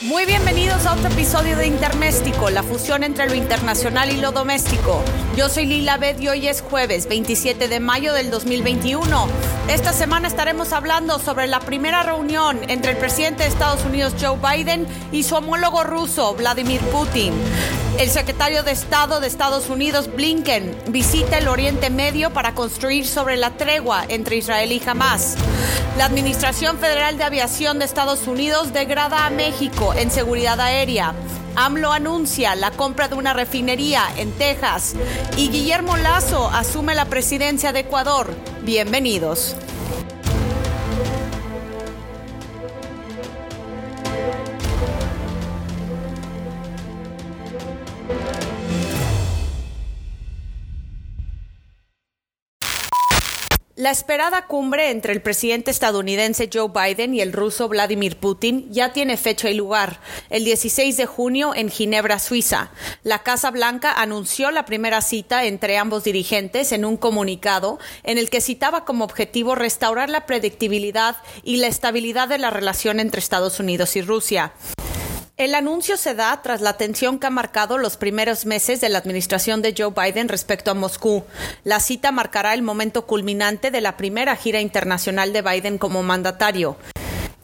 Muy bienvenidos a otro episodio de Interméstico, la fusión entre lo internacional y lo doméstico. Yo soy Lila Beth y hoy es jueves 27 de mayo del 2021. Esta semana estaremos hablando sobre la primera reunión entre el presidente de Estados Unidos Joe Biden y su homólogo ruso Vladimir Putin. El secretario de Estado de Estados Unidos Blinken visita el Oriente Medio para construir sobre la tregua entre Israel y Hamas. La Administración Federal de Aviación de Estados Unidos degrada a México en seguridad aérea. AMLO anuncia la compra de una refinería en Texas y Guillermo Lazo asume la presidencia de Ecuador. Bienvenidos. La esperada cumbre entre el presidente estadounidense Joe Biden y el ruso Vladimir Putin ya tiene fecha y lugar, el 16 de junio en Ginebra, Suiza. La Casa Blanca anunció la primera cita entre ambos dirigentes en un comunicado en el que citaba como objetivo restaurar la predictibilidad y la estabilidad de la relación entre Estados Unidos y Rusia. El anuncio se da tras la tensión que ha marcado los primeros meses de la administración de Joe Biden respecto a Moscú. La cita marcará el momento culminante de la primera gira internacional de Biden como mandatario.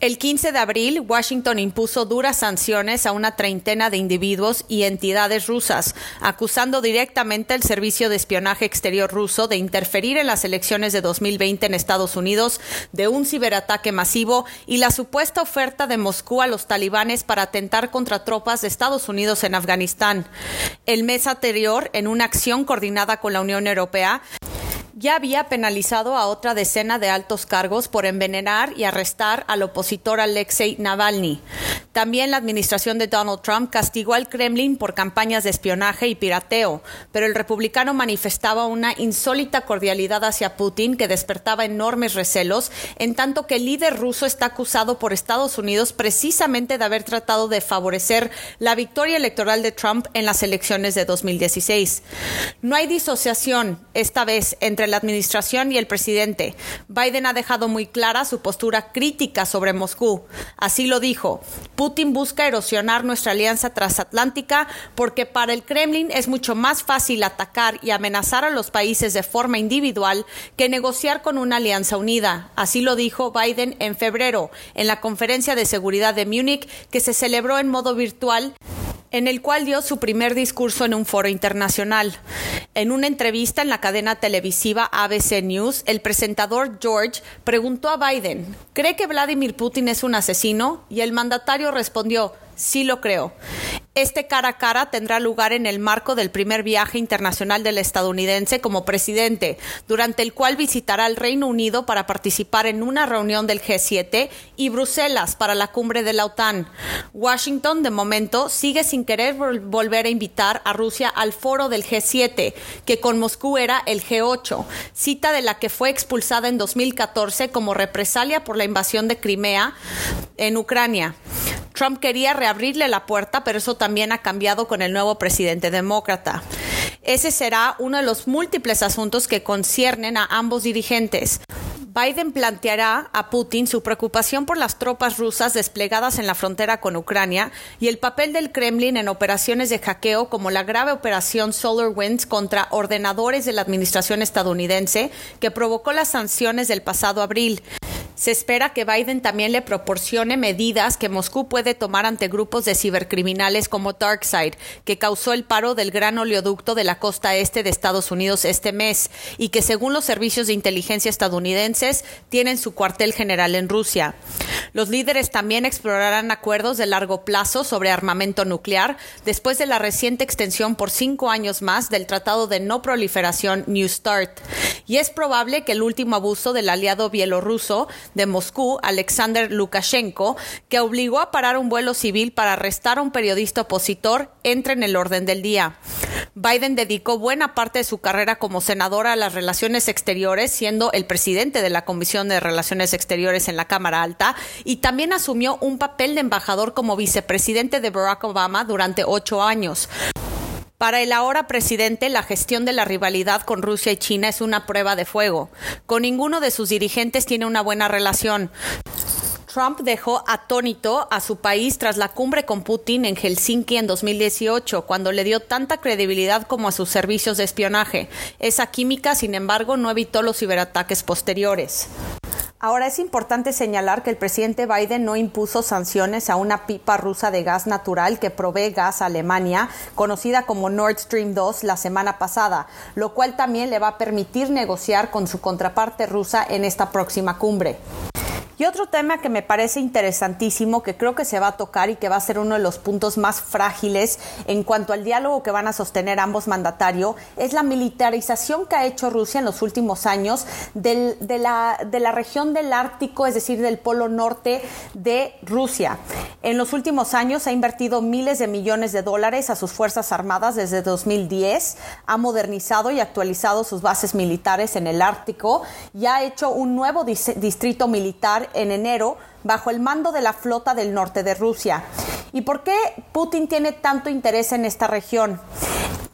El 15 de abril, Washington impuso duras sanciones a una treintena de individuos y entidades rusas, acusando directamente al Servicio de Espionaje Exterior ruso de interferir en las elecciones de 2020 en Estados Unidos, de un ciberataque masivo y la supuesta oferta de Moscú a los talibanes para atentar contra tropas de Estados Unidos en Afganistán. El mes anterior, en una acción coordinada con la Unión Europea, ya había penalizado a otra decena de altos cargos por envenenar y arrestar al opositor Alexei Navalny. También la administración de Donald Trump castigó al Kremlin por campañas de espionaje y pirateo, pero el republicano manifestaba una insólita cordialidad hacia Putin que despertaba enormes recelos, en tanto que el líder ruso está acusado por Estados Unidos precisamente de haber tratado de favorecer la victoria electoral de Trump en las elecciones de 2016. No hay disociación esta vez entre la administración y el presidente. Biden ha dejado muy clara su postura crítica sobre Moscú. Así lo dijo. Putin busca erosionar nuestra alianza transatlántica porque para el Kremlin es mucho más fácil atacar y amenazar a los países de forma individual que negociar con una alianza unida. Así lo dijo Biden en febrero en la conferencia de seguridad de Múnich que se celebró en modo virtual en el cual dio su primer discurso en un foro internacional. En una entrevista en la cadena televisiva ABC News, el presentador George preguntó a Biden, ¿cree que Vladimir Putin es un asesino? Y el mandatario respondió, sí lo creo. Este cara a cara tendrá lugar en el marco del primer viaje internacional del estadounidense como presidente, durante el cual visitará el Reino Unido para participar en una reunión del G7 y Bruselas para la cumbre de la OTAN. Washington, de momento, sigue sin querer volver a invitar a Rusia al foro del G7, que con Moscú era el G8, cita de la que fue expulsada en 2014 como represalia por la invasión de Crimea en Ucrania. Trump quería reabrirle la puerta, pero eso también ha cambiado con el nuevo presidente demócrata. Ese será uno de los múltiples asuntos que conciernen a ambos dirigentes. Biden planteará a Putin su preocupación por las tropas rusas desplegadas en la frontera con Ucrania y el papel del Kremlin en operaciones de hackeo como la grave operación SolarWinds contra ordenadores de la administración estadounidense que provocó las sanciones del pasado abril. Se espera que Biden también le proporcione medidas que Moscú puede tomar ante grupos de cibercriminales como DarkSide, que causó el paro del gran oleoducto de la costa este de Estados Unidos este mes y que según los servicios de inteligencia estadounidenses tienen su cuartel general en Rusia. Los líderes también explorarán acuerdos de largo plazo sobre armamento nuclear después de la reciente extensión por cinco años más del Tratado de No Proliferación New START. Y es probable que el último abuso del aliado bielorruso de Moscú, Alexander Lukashenko, que obligó a parar un vuelo civil para arrestar a un periodista opositor, entre en el orden del día. Biden dedicó buena parte de su carrera como senador a las relaciones exteriores, siendo el presidente de la Comisión de Relaciones Exteriores en la Cámara Alta, y también asumió un papel de embajador como vicepresidente de Barack Obama durante ocho años. Para el ahora presidente, la gestión de la rivalidad con Rusia y China es una prueba de fuego. Con ninguno de sus dirigentes tiene una buena relación. Trump dejó atónito a su país tras la cumbre con Putin en Helsinki en 2018, cuando le dio tanta credibilidad como a sus servicios de espionaje. Esa química, sin embargo, no evitó los ciberataques posteriores. Ahora es importante señalar que el presidente Biden no impuso sanciones a una pipa rusa de gas natural que provee gas a Alemania, conocida como Nord Stream 2, la semana pasada, lo cual también le va a permitir negociar con su contraparte rusa en esta próxima cumbre. Y otro tema que me parece interesantísimo, que creo que se va a tocar y que va a ser uno de los puntos más frágiles en cuanto al diálogo que van a sostener ambos mandatarios, es la militarización que ha hecho Rusia en los últimos años de, la, región del Ártico, es decir, del Polo Norte de Rusia. En los últimos años ha invertido miles de millones de dólares a sus Fuerzas Armadas desde 2010, ha modernizado y actualizado sus bases militares en el Ártico y ha hecho un nuevo distrito militar en enero bajo el mando de la flota del norte de Rusia. ¿Y por qué Putin tiene tanto interés en esta región?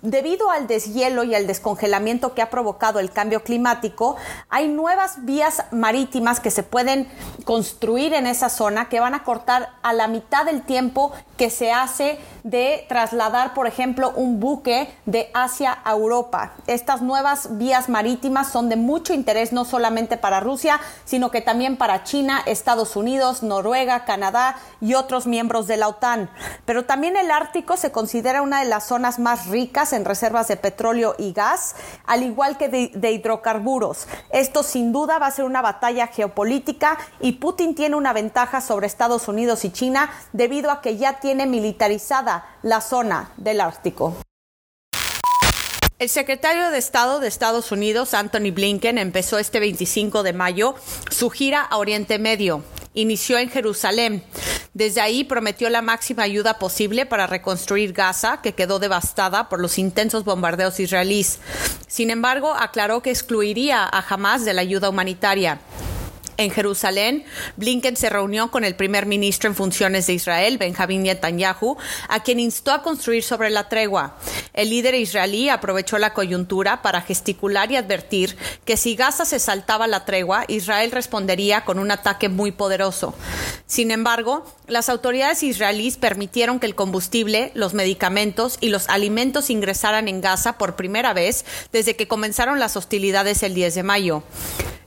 Debido al deshielo y al descongelamiento que ha provocado el cambio climático, hay nuevas vías marítimas que se pueden construir en esa zona que van a cortar a la mitad del tiempo que se hace de trasladar, por ejemplo, un buque de Asia a Europa. Estas nuevas vías marítimas son de mucho interés no solamente para Rusia, sino que también para China, Estados Unidos, Noruega, Canadá y otros miembros de la OTAN. Pero también el Ártico se considera una de las zonas más ricas en reservas de petróleo y gas, al igual que de, hidrocarburos. Esto sin duda va a ser una batalla geopolítica y Putin tiene una ventaja sobre Estados Unidos y China debido a que ya tiene militarizada la zona del Ártico. El secretario de Estado de Estados Unidos, Anthony Blinken, empezó este 25 de mayo su gira a Oriente Medio. Inició en Jerusalén. Desde ahí prometió la máxima ayuda posible para reconstruir Gaza, que quedó devastada por los intensos bombardeos israelíes. Sin embargo, aclaró que excluiría a Hamas de la ayuda humanitaria. En Jerusalén, Blinken se reunió con el primer ministro en funciones de Israel, Benjamin Netanyahu, a quien instó a construir sobre la tregua. El líder israelí aprovechó la coyuntura para gesticular y advertir que si Gaza se saltaba la tregua, Israel respondería con un ataque muy poderoso. Sin embargo, las autoridades israelíes permitieron que el combustible, los medicamentos y los alimentos ingresaran en Gaza por primera vez desde que comenzaron las hostilidades el 10 de mayo.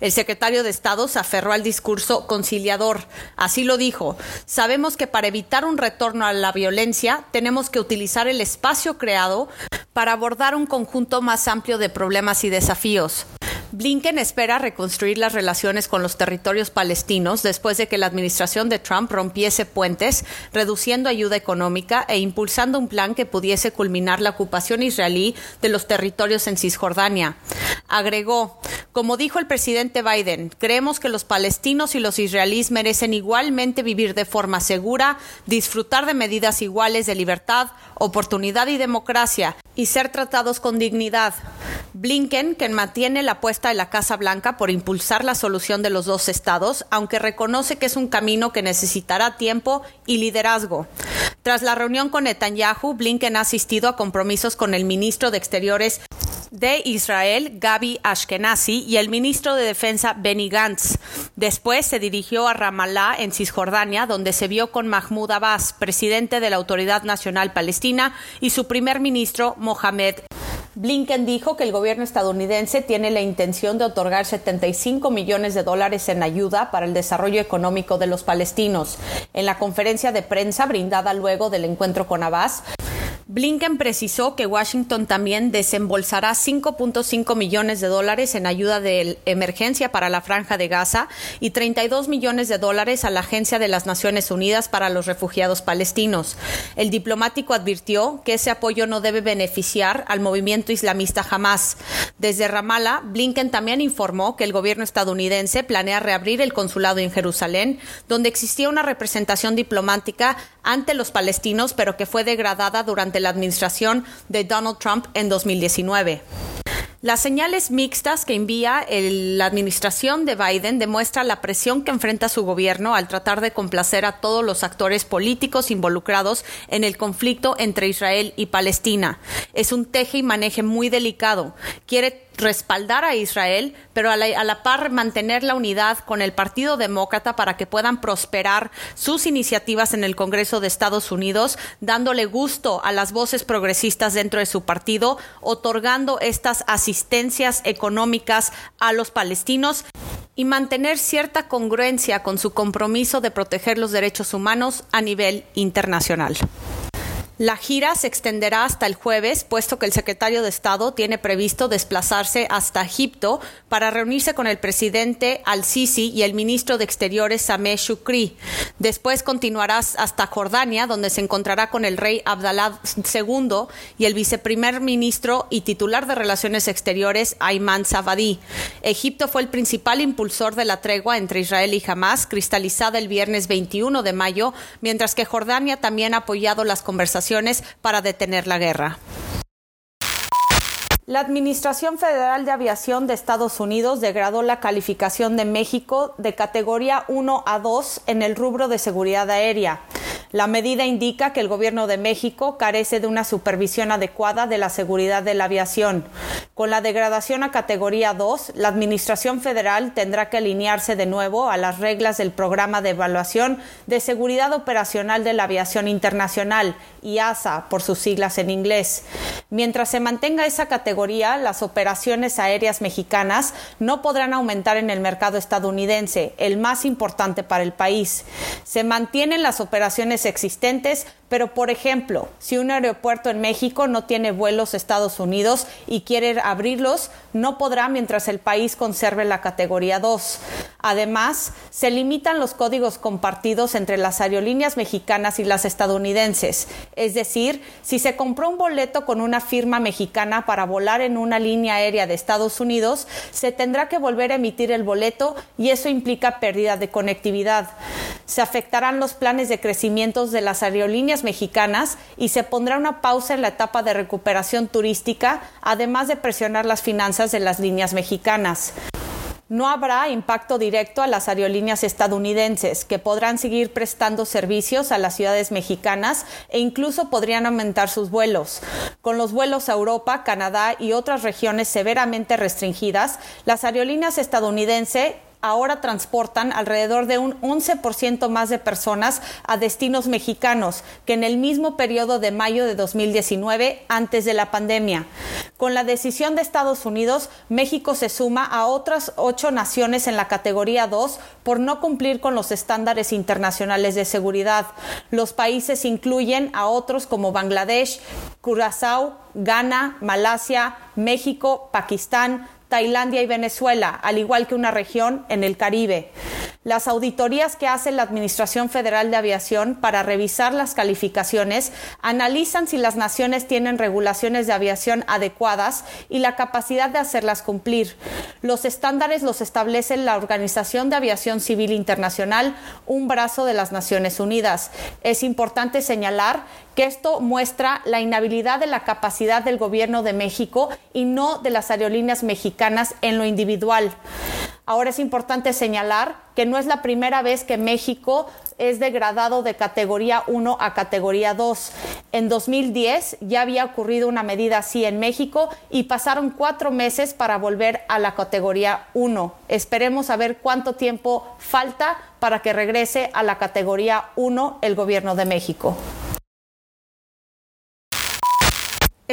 El secretario de Estado se aferró al discurso conciliador. Así lo dijo. Sabemos que para evitar un retorno a la violencia tenemos que utilizar el espacio creado para abordar un conjunto más amplio de problemas y desafíos. Blinken espera reconstruir las relaciones con los territorios palestinos después de que la administración de Trump rompiese puentes, reduciendo ayuda económica e impulsando un plan que pudiese culminar la ocupación israelí de los territorios en Cisjordania. Agregó, como dijo el presidente Biden, creemos que los palestinos y los israelíes merecen igualmente vivir de forma segura, disfrutar de medidas iguales de libertad, oportunidad y democracia y ser tratados con dignidad. Blinken, quien mantiene la apuesta de la Casa Blanca por impulsar la solución de los dos estados, aunque reconoce que es un camino que necesitará tiempo y liderazgo. Tras la reunión con Netanyahu, Blinken ha asistido a compromisos con el ministro de Exteriores de Israel, Gaby Ashkenazi, y el ministro de Defensa, Benny Gantz. Después se dirigió a Ramallah, en Cisjordania, donde se vio con Mahmoud Abbas, presidente de la Autoridad Nacional Palestina, y su primer ministro, Mohamed Blinken dijo que el gobierno estadounidense tiene la intención de otorgar 75 millones de dólares en ayuda para el desarrollo económico de los palestinos. En la conferencia de prensa brindada luego del encuentro con Abbas, Blinken precisó que Washington también desembolsará 5.5 millones de dólares en ayuda de emergencia para la franja de Gaza y 32 millones de dólares a la Agencia de las Naciones Unidas para los Refugiados Palestinos. El diplomático advirtió que ese apoyo no debe beneficiar al movimiento islamista Hamas. Desde Ramallah, Blinken también informó que el gobierno estadounidense planea reabrir el consulado en Jerusalén, donde existía una representación diplomática ante los palestinos, pero que fue degradada durante la administración de Donald Trump en 2019. Las señales mixtas que envía la administración de Biden demuestra la presión que enfrenta su gobierno al tratar de complacer a todos los actores políticos involucrados en el conflicto entre Israel y Palestina. Es un teje y maneje muy delicado. Quiere respaldar a Israel, pero a la, par mantener la unidad con el Partido Demócrata para que puedan prosperar sus iniciativas en el Congreso de Estados Unidos, dándole gusto a las voces progresistas dentro de su partido, otorgando estas asistencias económicas a los palestinos y mantener cierta congruencia con su compromiso de proteger los derechos humanos a nivel internacional. La gira se extenderá hasta el jueves, puesto que el secretario de Estado tiene previsto desplazarse hasta Egipto para reunirse con el presidente al-Sisi y el ministro de Exteriores Sameh Shukri. Después continuará hasta Jordania, donde se encontrará con el rey Abdallah II y el viceprimer ministro y titular de Relaciones Exteriores Ayman Sabadi. Egipto fue el principal impulsor de la tregua entre Israel y Hamas, cristalizada el viernes 21 de mayo, mientras que Jordania también ha apoyado las conversaciones para detener la guerra. La Administración Federal de Aviación de Estados Unidos degradó la calificación de México de categoría 1 a 2 en el rubro de seguridad aérea. La medida indica que el Gobierno de México carece de una supervisión adecuada de la seguridad de la aviación. Con la degradación a categoría 2, la Administración Federal tendrá que alinearse de nuevo a las reglas del Programa de Evaluación de Seguridad Operacional de la Aviación Internacional, IASA, por sus siglas en inglés. Mientras se mantenga esa categoría, las operaciones aéreas mexicanas no podrán aumentar en el mercado estadounidense, el más importante para el país. Se mantienen las operaciones existentes, pero por ejemplo, si un aeropuerto en México no tiene vuelos a Estados Unidos y quiere abrirlos, no podrá mientras el país conserve la categoría 2. Además, se limitan los códigos compartidos entre las aerolíneas mexicanas y las estadounidenses. Es decir, si se compró un boleto con una firma mexicana para volar en una línea aérea de Estados Unidos, se tendrá que volver a emitir el boleto y eso implica pérdida de conectividad. Se afectarán los planes de crecimiento de las aerolíneas mexicanas y se pondrá una pausa en la etapa de recuperación turística, además de presionar las finanzas de las líneas mexicanas. No habrá impacto directo a las aerolíneas estadounidenses, que podrán seguir prestando servicios a las ciudades mexicanas e incluso podrían aumentar sus vuelos. Con los vuelos a Europa, Canadá y otras regiones severamente restringidas, las aerolíneas estadounidenses ahora transportan alrededor de un 11% más de personas a destinos mexicanos que en el mismo periodo de mayo de 2019 antes de la pandemia. Con la decisión de Estados Unidos, México se suma a otras ocho naciones en la categoría 2 por no cumplir con los estándares internacionales de seguridad. Los países incluyen a otros como Bangladesh, Curazao, Ghana, Malasia, México, Pakistán, Tailandia y Venezuela, al igual que una región en el Caribe. Las auditorías que hace la Administración Federal de Aviación para revisar las calificaciones analizan si las naciones tienen regulaciones de aviación adecuadas y la capacidad de hacerlas cumplir. Los estándares los establece la Organización de Aviación Civil Internacional, un brazo de las Naciones Unidas. Es importante señalar que esto muestra la inhabilidad de la capacidad del gobierno de México y no de las aerolíneas mexicanas en lo individual. Ahora es importante señalar que no es la primera vez que México es degradado de categoría 1 a categoría 2. En 2010 ya había ocurrido una medida así en México y pasaron cuatro meses para volver a la categoría 1. Esperemos a ver cuánto tiempo falta para que regrese a la categoría 1 el gobierno de México.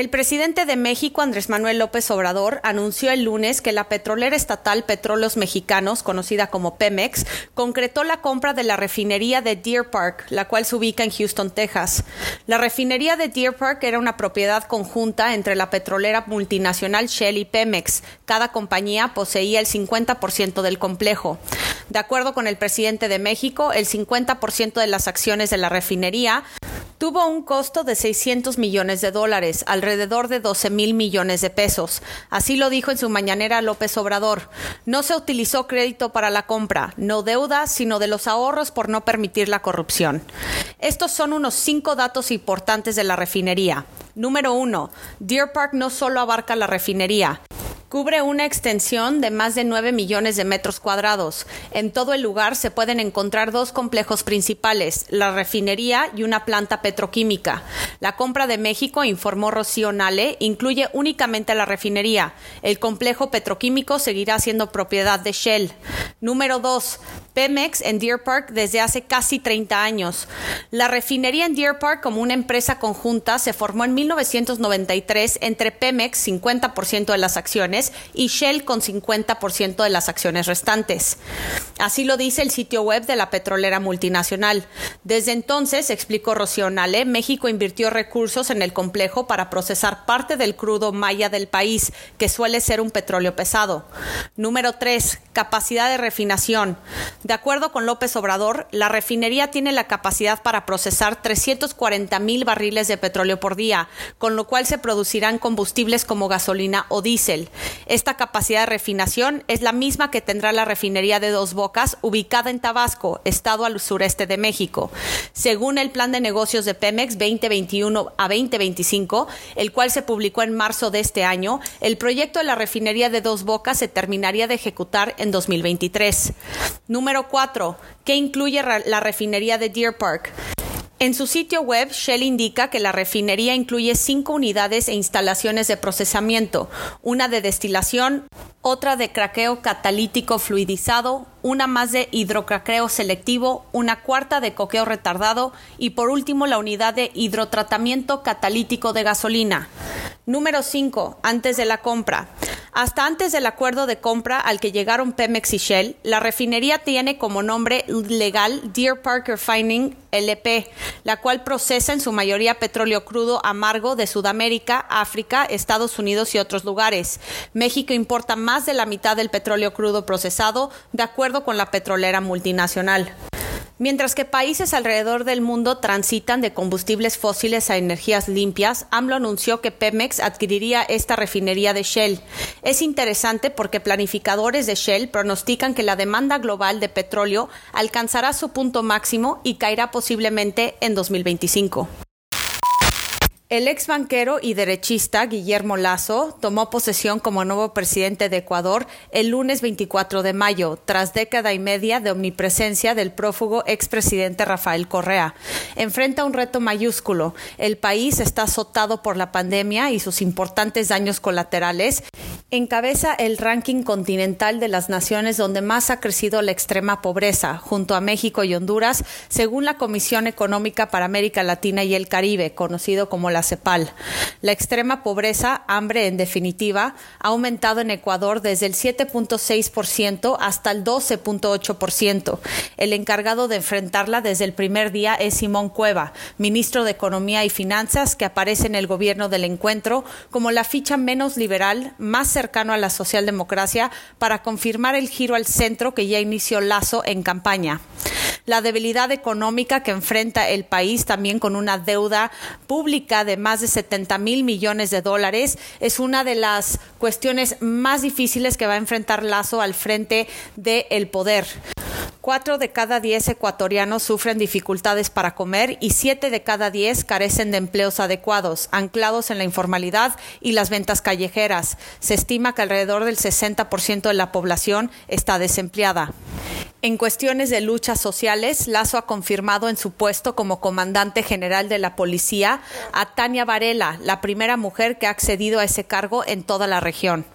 El presidente de México, Andrés Manuel López Obrador, anunció el lunes que la petrolera estatal Petróleos Mexicanos, conocida como Pemex, concretó la compra de la refinería de Deer Park, la cual se ubica en Houston, Texas. La refinería de Deer Park era una propiedad conjunta entre la petrolera multinacional Shell y Pemex. Cada compañía poseía el 50% del complejo. De acuerdo con el presidente de México, el 50% de las acciones de la refinería tuvo un costo de 600 millones de dólares, alrededor de 12 mil millones de pesos. Así lo dijo en su mañanera López Obrador. No se utilizó crédito para la compra, no deuda, sino de los ahorros por no permitir la corrupción. Estos son unos cinco datos importantes de la refinería. Número uno, Deer Park no solo abarca la refinería, Cubre una extensión de más de 9 millones de metros cuadrados. En todo el lugar se pueden encontrar dos complejos principales, la refinería y una planta petroquímica. La compra de México, informó Rocío Nale, incluye únicamente la refinería. El complejo petroquímico seguirá siendo propiedad de Shell. Número 2. Pemex en Deer Park desde hace casi 30 años. La refinería en Deer Park como una empresa conjunta se formó en 1993 entre Pemex, 50% de las acciones, y Shell con 50% de las acciones restantes. Así lo dice el sitio web de la petrolera multinacional. Desde entonces, explicó Rocío Nale, México invirtió recursos en el complejo para procesar parte del crudo maya del país, que suele ser un petróleo pesado. Número 3. Capacidad de refinación. De acuerdo con López Obrador, la refinería tiene la capacidad para procesar 340 mil barriles de petróleo por día, con lo cual se producirán combustibles como gasolina o diésel. Esta capacidad de refinación es la misma que tendrá la refinería de Dos Bocas, ubicada en Tabasco, estado al sureste de México. Según el plan de negocios de Pemex 2021 a 2025, el cual se publicó en marzo de este año, el proyecto de la refinería de Dos Bocas se terminaría de ejecutar en 2023. Número 4. ¿Qué incluye la refinería de Deer Park? En su sitio web, Shell indica que la refinería incluye cinco unidades e instalaciones de procesamiento, una de destilación, otra de craqueo catalítico fluidizado, una más de hidrocraqueo selectivo, una cuarta de coqueo retardado y por último la unidad de hidrotratamiento catalítico de gasolina. Número 5. Antes de la compra. Hasta antes del acuerdo de compra al que llegaron Pemex y Shell, la refinería tiene como nombre legal Deer Park Refining LP, la cual procesa en su mayoría petróleo crudo amargo de Sudamérica, África, Estados Unidos y otros lugares. México importa más de la mitad del petróleo crudo procesado, de acuerdo con la petrolera multinacional. Mientras que países alrededor del mundo transitan de combustibles fósiles a energías limpias, AMLO anunció que Pemex adquiriría esta refinería de Shell. Es interesante porque planificadores de Shell pronostican que la demanda global de petróleo alcanzará su punto máximo y caerá posiblemente en 2025. El ex banquero y derechista Guillermo Lazo tomó posesión como nuevo presidente de Ecuador el lunes 24 de mayo, tras década y media de omnipresencia del prófugo expresidente Rafael Correa. Enfrenta un reto mayúsculo. El país está azotado por la pandemia y sus importantes daños colaterales. Encabeza el ranking continental de las naciones donde más ha crecido la extrema pobreza, junto a México y Honduras, según la Comisión Económica para América Latina y el Caribe, conocido como la CEPAL. La extrema pobreza, hambre en definitiva, ha aumentado en Ecuador desde el 7.6% hasta el 12.8%. El encargado de enfrentarla desde el primer día es Simón Cueva, ministro de Economía y Finanzas, que aparece en el gobierno del encuentro como la ficha menos liberal, más cercano a la socialdemocracia, para confirmar el giro al centro que ya inició Lazo en campaña la debilidad económica que enfrenta el país también con una deuda pública de más de 70 mil millones de dólares es una de las cuestiones más difíciles que va a enfrentar Lazo al frente del poder. Cuatro de cada diez ecuatorianos sufren dificultades para comer y siete de cada diez carecen de empleos adecuados, anclados en la informalidad y las ventas callejeras. Se estima que alrededor del 60% de la población está desempleada. En cuestiones de luchas sociales, Lazo ha confirmado en su puesto como comandante general de la policía a Tania Varela, la primera mujer que ha accedido a ese cargo en toda la región.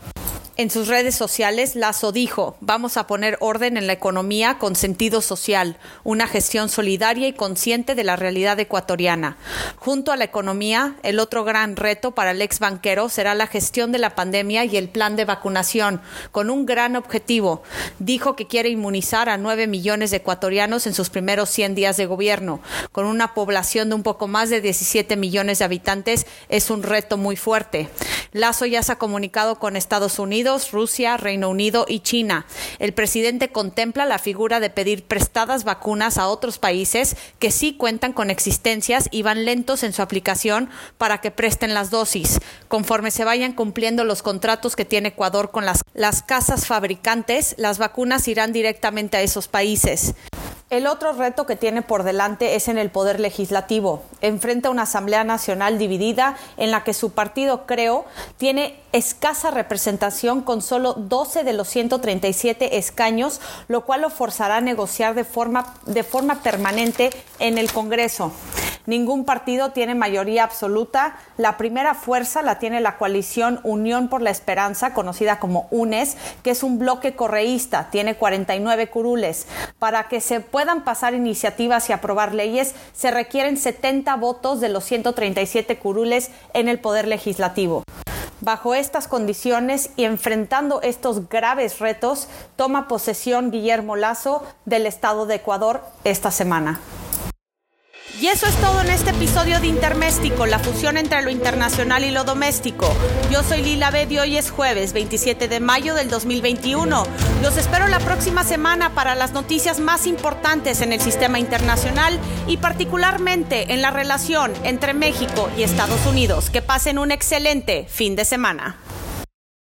En sus redes sociales, Lazo dijo, vamos a poner orden en la economía con sentido social, una gestión solidaria y consciente de la realidad ecuatoriana. Junto a la economía, el otro gran reto para el ex banquero será la gestión de la pandemia y el plan de vacunación, con un gran objetivo. Dijo que quiere inmunizar a nueve millones de ecuatorianos en sus primeros 100 días de gobierno. Con una población de un poco más de 17 millones de habitantes, es un reto muy fuerte. Lazo ya se ha comunicado con Estados Unidos Rusia, Reino Unido y China. El presidente contempla la figura de pedir prestadas vacunas a otros países que sí cuentan con existencias y van lentos en su aplicación para que presten las dosis. Conforme se vayan cumpliendo los contratos que tiene Ecuador con las, las casas fabricantes, las vacunas irán directamente a esos países. El otro reto que tiene por delante es en el poder legislativo. Enfrenta una Asamblea Nacional dividida en la que su partido, creo, tiene escasa representación con solo 12 de los 137 escaños, lo cual lo forzará a negociar de forma, de forma permanente en el Congreso. Ningún partido tiene mayoría absoluta. La primera fuerza la tiene la coalición Unión por la Esperanza, conocida como UNES, que es un bloque correísta, tiene 49 curules. Para que se puedan pasar iniciativas y aprobar leyes, se requieren 70 votos de los 137 curules en el Poder Legislativo. Bajo estas condiciones y enfrentando estos graves retos, toma posesión Guillermo Lazo del Estado de Ecuador esta semana. Y eso es todo en este episodio de Interméstico, la fusión entre lo internacional y lo doméstico. Yo soy Lila Bed y hoy es jueves 27 de mayo del 2021. Los espero la próxima semana para las noticias más importantes en el sistema internacional y particularmente en la relación entre México y Estados Unidos. Que pasen un excelente fin de semana.